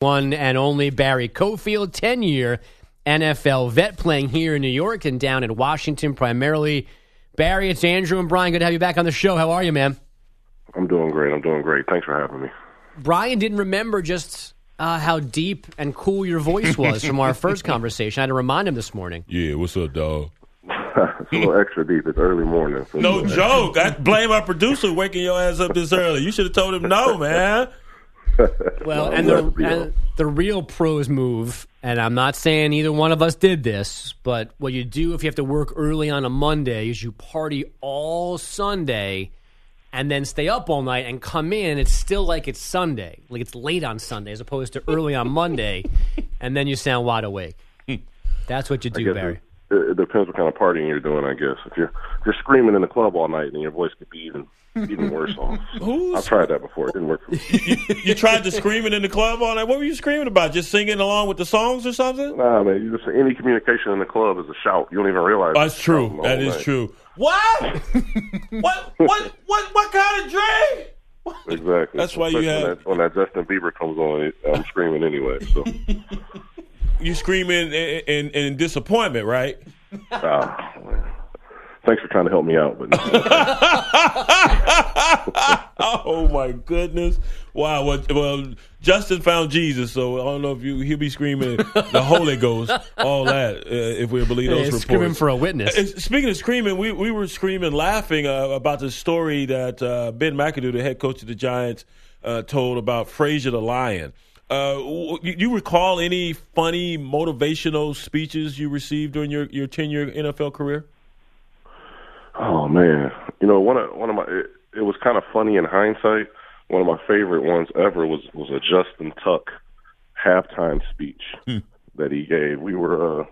One and only Barry Cofield, 10 year NFL vet playing here in New York and down in Washington primarily. Barry, it's Andrew and Brian. Good to have you back on the show. How are you, man? I'm doing great. I'm doing great. Thanks for having me. Brian didn't remember just uh, how deep and cool your voice was from our first conversation. I had to remind him this morning. Yeah, what's up, dog? it's a little extra deep. It's early morning. So No joke. I blame our producer waking your ass up this early. You should have told him no, man. Well, and the, be and the real pros move, and I'm not saying either one of us did this, but what you do if you have to work early on a Monday is you party all Sunday and then stay up all night and come in. It's still like it's Sunday, like it's late on Sunday as opposed to early on Monday, and then you sound wide awake. That's what you do, Barry. it, it depends what kind of partying you're doing. I guess if you're if you're screaming in the club all night, then your voice could be even even worse off. Who's- I've tried that before. It didn't work for me. You tried to screaming in the club all night. What were you screaming about? Just singing along with the songs or something? Nah, man. You just any communication in the club is a shout. You don't even realize. That's true. shouting That all is night. true. What? what? What? What? What kind of drink? Exactly. That's why you Especially have- when that, when that Justin Bieber comes on. I'm screaming anyway. So, You screaming in, in, in disappointment, right? man. Thanks for trying to help me out, but oh my goodness! Wow. Well, well, Justin found Jesus, so I don't know if you he'll be screaming the Holy Ghost, all that. Uh, if we believe those Hey, reports. screaming for a witness. Uh, Speaking of screaming, we, we were screaming, laughing uh, about the story that uh, Ben McAdoo, the head coach of the Giants, uh, told about Frazier the Lion. Uh, you, you recall any funny motivational speeches you received during your your ten year NFL career? Oh man, you know one of one of my it, it was kind of funny in hindsight. One of my favorite ones ever was was a Justin Tuck halftime speech that he gave. We were uh,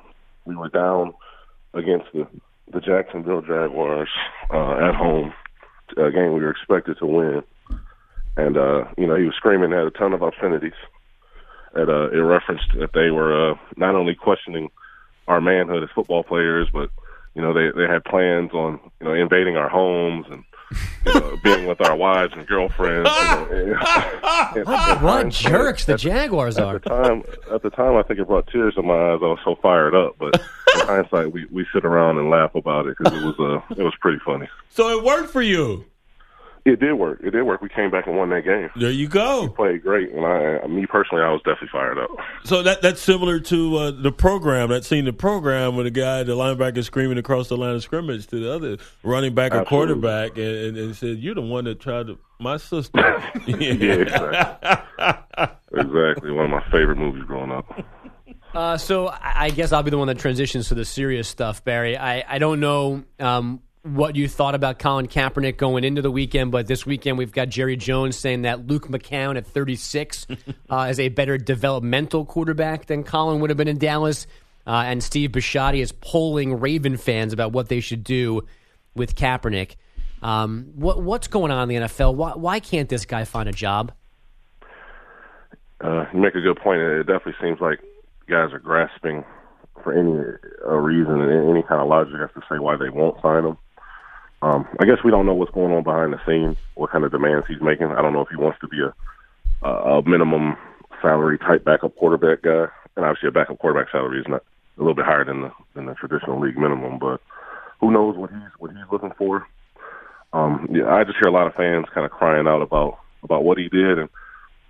we were down against the the Jacksonville Jaguars uh, at home, a game we were expected to win, and uh, you know he was screaming had a ton of obscenities. That uh, it referenced that they were uh, not only questioning our manhood as football players, but you know they they had plans on you know invading our homes and you know, being with our wives and girlfriends. You know, and- and- and What jerks the at- Jaguars At are. the time, at the time, I think it brought tears to my eyes. I was so fired up, but in hindsight, we we sit around and laugh about it because it was uh it was pretty funny. So it worked for you. It did work. It did work. We came back and won that game. There you go. Played great, and I, me personally, I was definitely fired up. So that that's similar to uh, the program. That scene, the program, where the guy, the linebacker, screaming across the line of scrimmage to the other running back or Absolutely. quarterback, and, and, and said, "You're the one that tried to my sister." Yeah, exactly. exactly. One of my favorite movies growing up. Uh, so I I guess I'll be the one that transitions to the serious stuff, Barry. I, I don't know um, what you thought about Colin Kaepernick going into the weekend, but this weekend we've got Jerry Jones saying that Luke McCown at 36 uh, is a better developmental quarterback than Colin would have been in Dallas. Uh, and Steve Bisciotti is polling Raven fans about what they should do with Kaepernick. Um, what, what's going on in the NFL? Why, why can't this guy find a job? Uh, you make a good point. It definitely seems like guys are grasping for any uh, reason and any kind of logic as to say why they won't sign him. Um, I guess we don't know what's going on behind the scenes, what kind of demands he's making. I don't know if he wants to be a, a minimum salary type backup quarterback guy, and obviously a backup quarterback salary is not a little bit higher than the than the traditional league minimum. But who knows what he's what he's looking for? Um, yeah, I just hear a lot of fans kind of crying out about about what he did, and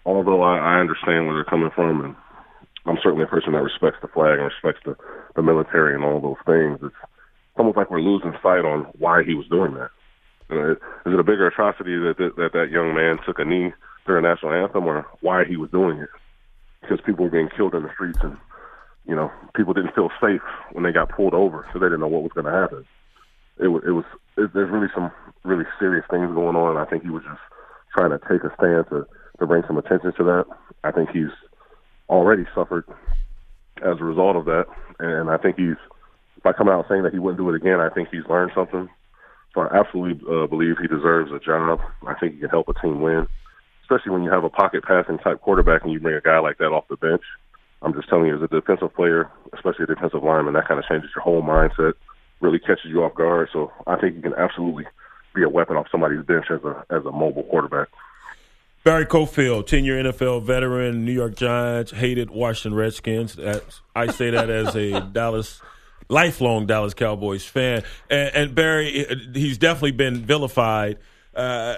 although I, I understand where they're coming from, and I'm certainly a person that respects the flag and respects the, the military and all those things, it's almost like we're losing sight on why he was doing that. Is it a bigger atrocity that, that that that young man took a knee during the national anthem, or why he was doing it? Because people were being killed in the streets, and you know, people didn't feel safe when they got pulled over, so they didn't know what was going to happen. It was, it was, it, there's really some really serious things going on. and I think he was just trying to take a stand to to bring some attention to that. I think he's already suffered as a result of that. And I think he's by coming out saying that he wouldn't do it again. I think he's learned something. So I absolutely uh, believe he deserves a job. I think he can help a team win, especially when you have a pocket passing type quarterback and you bring a guy like that off the bench. I'm just telling you, as a defensive player, especially a defensive lineman, that kind of changes your whole mindset, really catches you off guard. So I think he can absolutely be a weapon off somebody's bench as a as a mobile quarterback. Barry Cofield, 10 year NFL veteran, New York Giants, hated Washington Redskins. That's, I say that as a Dallas, lifelong Dallas Cowboys fan. And, and Barry, he's definitely been vilified. Uh,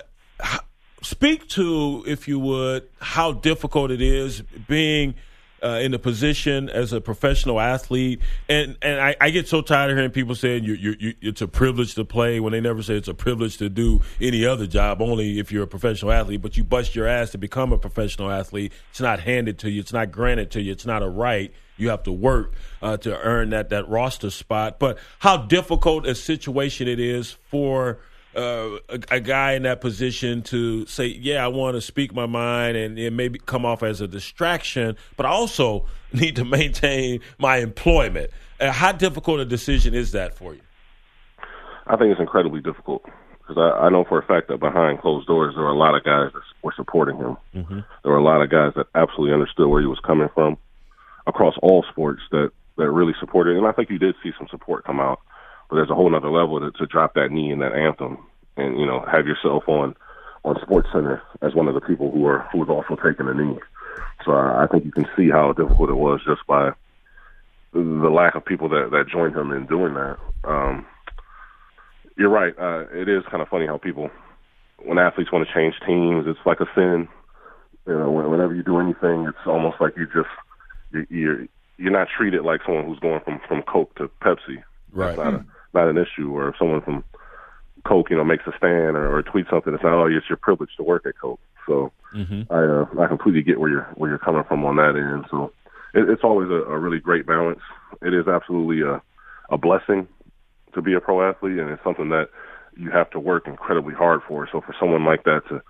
speak to, if you would, how difficult it is being – uh, in the position as a professional athlete, and and I, I get so tired of hearing people saying you, you, you, it's a privilege to play when they never say it's a privilege to do any other job. Only if you're a professional athlete, but you bust your ass to become a professional athlete. It's not handed to you. It's not granted to you. It's not a right. You have to work uh, to earn that that roster spot. But how difficult a situation it is for uh, a, a, guy in that position to say, yeah, I want to speak my mind and it may come off as a distraction, but I also need to maintain my employment. Uh, how difficult a decision is that for you? I think it's incredibly difficult because I, I know for a fact that behind closed doors there were a lot of guys that were supporting him. Mm-hmm. There were a lot of guys that absolutely understood where he was coming from across all sports that that really supported, and I think you did see some support come out but there's a whole other level to, to drop that knee in that anthem and you know have yourself on on Sports Center as one of the people who are who was also taking a knee. So I, I think you can see how difficult it was just by the lack of people that that joined him in doing that. Um, you're right. Uh, it is kind of funny how people, when athletes want to change teams, it's like a sin. You know, whenever you do anything, it's almost like you just you're you're not treated like someone who's going from from Coke to Pepsi. Right. That's not a, not an issue. Or if someone from Coke, you know, makes a stand or, or tweets something, it's not, oh, it's your privilege to work at Coke. So mm-hmm. I uh, I completely get where you're where you're coming from on that end. So it, it's always a, a really great balance. It is absolutely a a blessing to be a pro athlete, and it's something that you have to work incredibly hard for. So for someone like that to,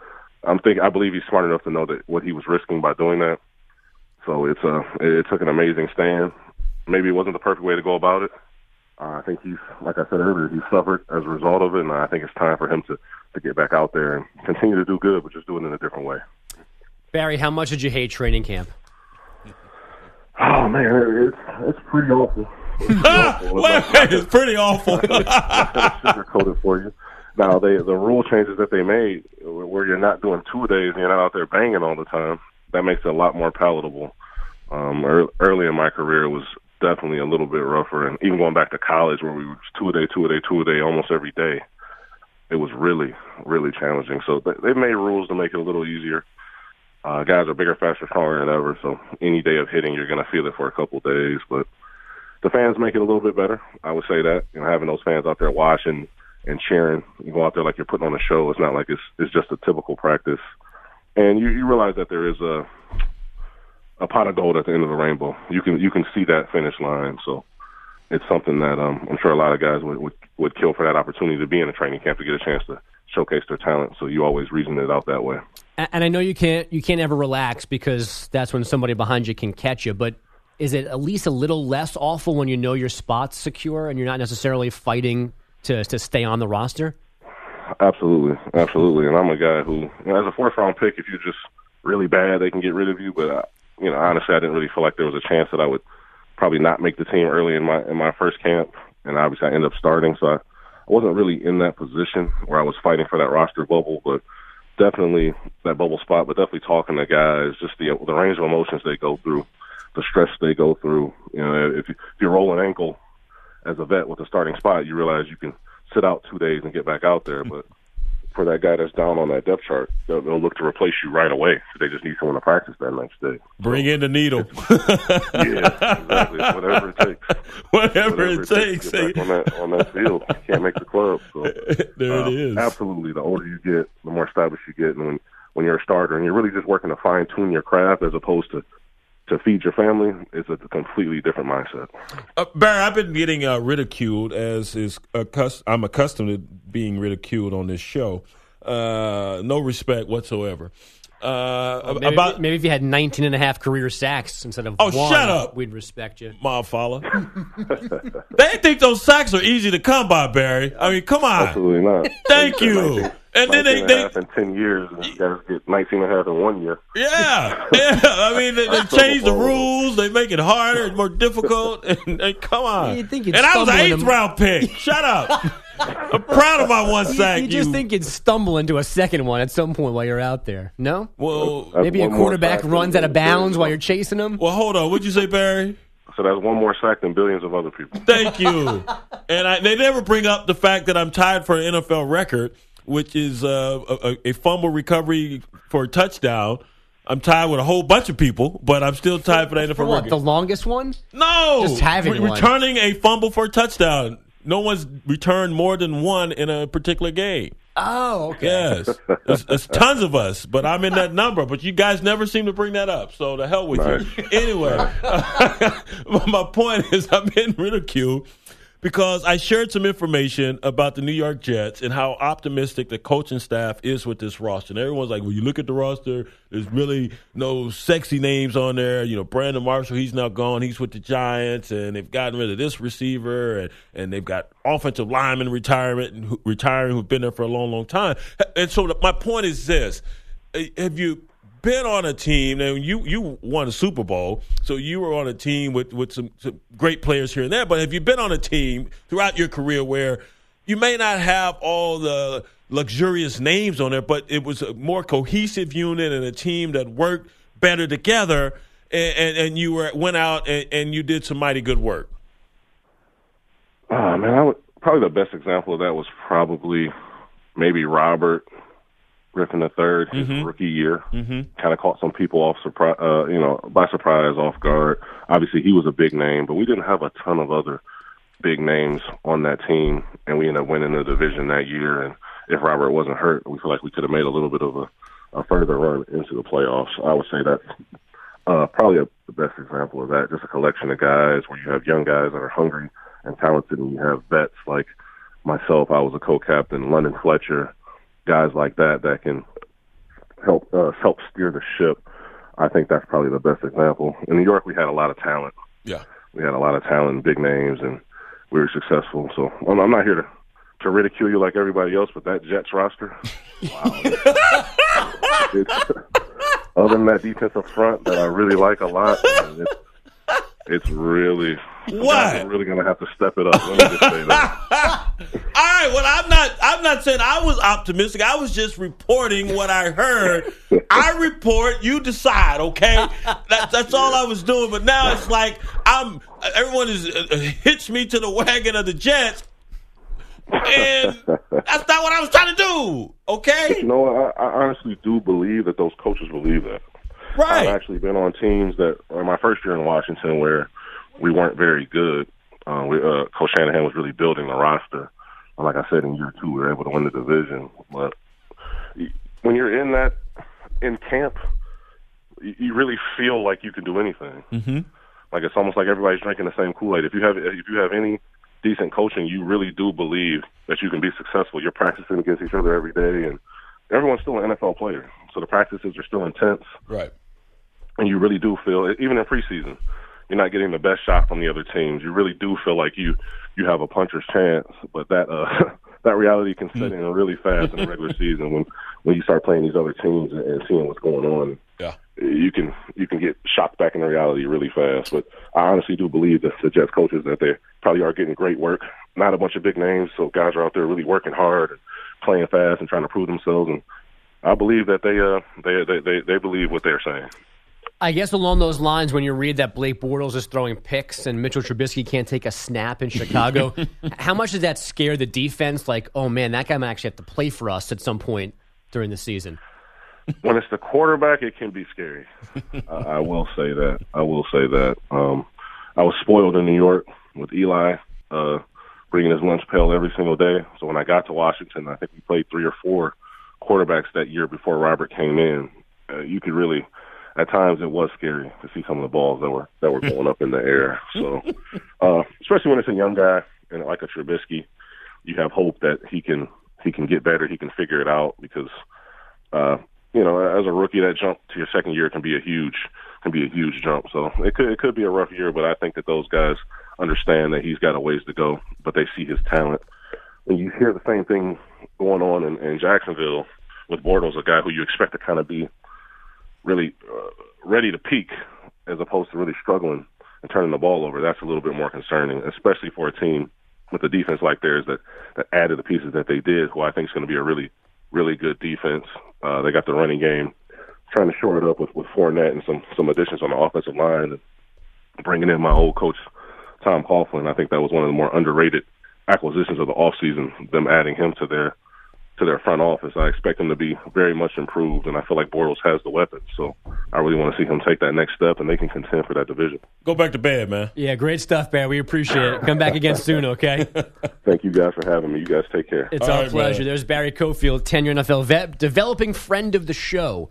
I'm think I believe he's smart enough to know that what he was risking by doing that. So it's a it took an amazing stand. Maybe it wasn't the perfect way to go about it, uh, I think he's, like I said earlier, he suffered as a result of it, and I think it's time for him to to get back out there and continue to do good, but just do it in a different way. Barry, how much did you hate training camp? Oh man, it's it's pretty awful. It's, awful. it's, it's pretty awful. sugarcoated for you. Now, they the rule changes that they made, where you're not doing two days and you're not out there banging all the time, that makes it a lot more palatable. Um, early in my career, was definitely a little bit rougher. And even going back to college where we were two a day, two a day, two a day, almost every day, it was really, really challenging. So they made rules to make it a little easier. Uh, guys are bigger, faster, stronger than ever. So any day of hitting, you're going to feel it for a couple days. But the fans make it a little bit better. I would say that you know having those fans out there watching and cheering, you go out there like you're putting on a show. It's not like it's it's just a typical practice. And you, you realize that there is a a pot of gold at the end of the rainbow. You can you can see that finish line. So it's something that um, I'm sure a lot of guys would, would would kill for that opportunity to be in a training camp to get a chance to showcase their talent. So you always reason it out that way. And I know you can't you can't ever relax because that's when somebody behind you can catch you. But is it at least a little less awful when you know your spot's secure and you're not necessarily fighting to to stay on the roster? Absolutely, absolutely. And I'm a guy who, you know, as a fourth round pick, if you're just really bad, they can get rid of you. But uh, you know, honestly, I didn't really feel like there was a chance that I would probably not make the team early in my in my first camp, and obviously I ended up starting. So I, I wasn't really in that position where I was fighting for that roster bubble, but definitely that bubble spot. But definitely talking to guys, just the the range of emotions they go through, the stress they go through. You know, if you, if you roll an ankle as a vet with a starting spot, you realize you can sit out two days and get back out there, but for that guy that's down on that depth chart. They'll, they'll look to replace you right away. They just need someone to practice that next day. Bring so, in the needle. yeah, exactly. Whatever it takes. Whatever, Whatever it, it, takes. on that on that field, you can't make the club. So there uh, it is. Absolutely. The older you get, the more established you get, and when when you're a starter, and you're really just working to fine tune your craft as opposed to to feed your family is a completely different mindset. Uh, Barry, I've been getting uh, ridiculed as is accus- I'm accustomed to being ridiculed on this show. Uh, no respect whatsoever. Uh, Maybe, about maybe if you had 19 and a half career sacks instead of Oh, one, shut up. we'd respect you. my follow. they think those sacks are easy to come by, Barry. I mean, come on. Absolutely not. Thank you. And then they, and they half in 10 years, and you guys get 19 and a half in one year. yeah, yeah. I mean, they, they change the rules. They make it harder and more difficult. And, and come on. You'd think you'd and I was an stumble eighth into- round pick. Shut up. I'm proud of my one sack. you just think you'd stumble into a second one at some point while you're out there. No? Well, That's Maybe a quarterback runs than out of bounds while you're chasing him. well, hold on. What'd you say, Barry? So that's one more sack than billions of other people. Thank you. and I, they never bring up the fact that I'm tied for an NFL record, which is uh, a, a fumble recovery for a touchdown. I'm tied with a whole bunch of people, but I'm still tied for the NFL For what? record. The longest one? no, Just having Re- one. returning a fumble for a touchdown. No one's returned more than one in a particular game. Oh, okay. Yes, there's, there's tons of us, but I'm in that number. But you guys never seem to bring that up, so the hell with you. Anyway, my point is I'm in ridicule because I shared some information about the New York Jets and how optimistic the coaching staff is with this roster. And everyone's like, "Well, you look at the roster. There's really no sexy names on there. You know, Brandon Marshall, he's now gone. He's with the Giants, and they've gotten rid of this receiver, and, and they've got offensive linemen retirement and who, retiring who've been there for a long, long time. And so, my point is this: Have you been on a team and you you won a Super Bowl, so you were on a team with with some, some great players here and there. But have you been on a team throughout your career where you may not have all the luxurious names on there, but it was a more cohesive unit and a team that worked better together, and, and, and you were went out and, and you did some mighty good work. Oh, man, I would, probably the best example of that was probably maybe Robert Griffin III, his rookie year. Mm-hmm. Kind of caught some people off surprise, uh, you know, by surprise, off guard. Obviously, he was a big name, but we didn't have a ton of other big names on that team, and we ended up winning the division that year. And if Robert wasn't hurt, we feel like we could have made a little bit of a, a further run into the playoffs. I would say that's uh, probably a, the best example of that. Just a collection of guys where you have young guys that are hungry and talented, and you have vets like myself. I was a co-captain, London Fletcher, guys like that that can help uh, help steer the ship. I think that's probably the best example. In New York, we had a lot of talent. Yeah. We had a lot of talent, big names, and we were successful. So I'm, I'm not here to to ridicule you like everybody else, but that Jets roster, wow. it's, other than that defensive front that I really like a lot, it's, it's really What? are really going to have to step it up. Let me just say that. All right. Well, I'm not. I'm not saying I was optimistic. I was just reporting what I heard. I report. You decide. Okay. That, that's all I was doing. But now it's like I'm. Everyone is uh, uh, hitched me to the wagon of the Jets, and that's not what I was trying to do. Okay. You know, I, I honestly do believe that those coaches believe that. I've actually been on teams that, or my first year in Washington, where we weren't very good. Uh, we, uh, Coach Shanahan was really building the roster. And like I said, in year two, we were able to win the division. But when you're in that in camp, you, you really feel like you can do anything. Mm-hmm. Like it's almost like everybody's drinking the same Kool Aid. If you have if you have any decent coaching, you really do believe that you can be successful. You're practicing against each other every day, and everyone's still an NFL player, so the practices are still intense Right. And you really do feel even in preseason, you're not getting the best shot from the other teams. You really do feel like you you have a puncher's chance, but that uh that reality can set in really fast in the regular season when when you start playing these other teams and, and seeing what's going on. Yeah. You can you can get shocked back into reality really fast. But I honestly do believe that the Jets coaches that they probably are getting great work. Not a bunch of big names, so guys are out there really working hard and playing fast and trying to prove themselves and I believe that they uh they they they, they believe what they're saying. I guess along those lines, when you read that Blake Bortles is throwing picks and Mitchell Trubisky can't take a snap in Chicago, how much does that scare the defense? Like, oh man, that guy might actually have to play for us at some point during the season. when it's the quarterback, it can be scary. I, I will say that. I will say that. Um, I was spoiled in New York with Eli uh, bringing his lunch pail every single day. So when I got to Washington, I think we played three or four quarterbacks that year before Robert came in. Uh, you could really, at times, it was scary to see some of the balls that were that were going up in the air. So, uh, especially when it's a young guy and like a Trubisky, you have hope that he can he can get better. He can figure it out because uh, you know, as a rookie, that jump to your second year can be a huge can be a huge jump. So it could it could be a rough year, but I think that those guys understand that he's got a ways to go, but they see his talent. And you hear the same thing going on in, in Jacksonville with Bortles, a guy who you expect to kind of be really uh, ready to peak, as opposed to really struggling and turning the ball over. That's a little bit more concerning, especially for a team with a defense like theirs that that added the pieces that they did, who I think is going to be a really really good defense. Uh, they got the running game, trying to shore it up with with Fournette and some some additions on the offensive line, and bringing in my old coach Tom Coughlin. I think that was one of the more underrated acquisitions of the offseason, them adding him to their to their front office. I expect him to be very much improved, and I feel like Bortles has the weapons. So I really want to see him take that next step, and they can contend for that division. Go back to bed, man. Yeah, great stuff, Bear. We appreciate it. Come back again soon, okay? Thank you guys for having me. You guys take care. It's All our right, pleasure. man. There's Barry Cofield, 10 year NFL vet, developing friend of the show.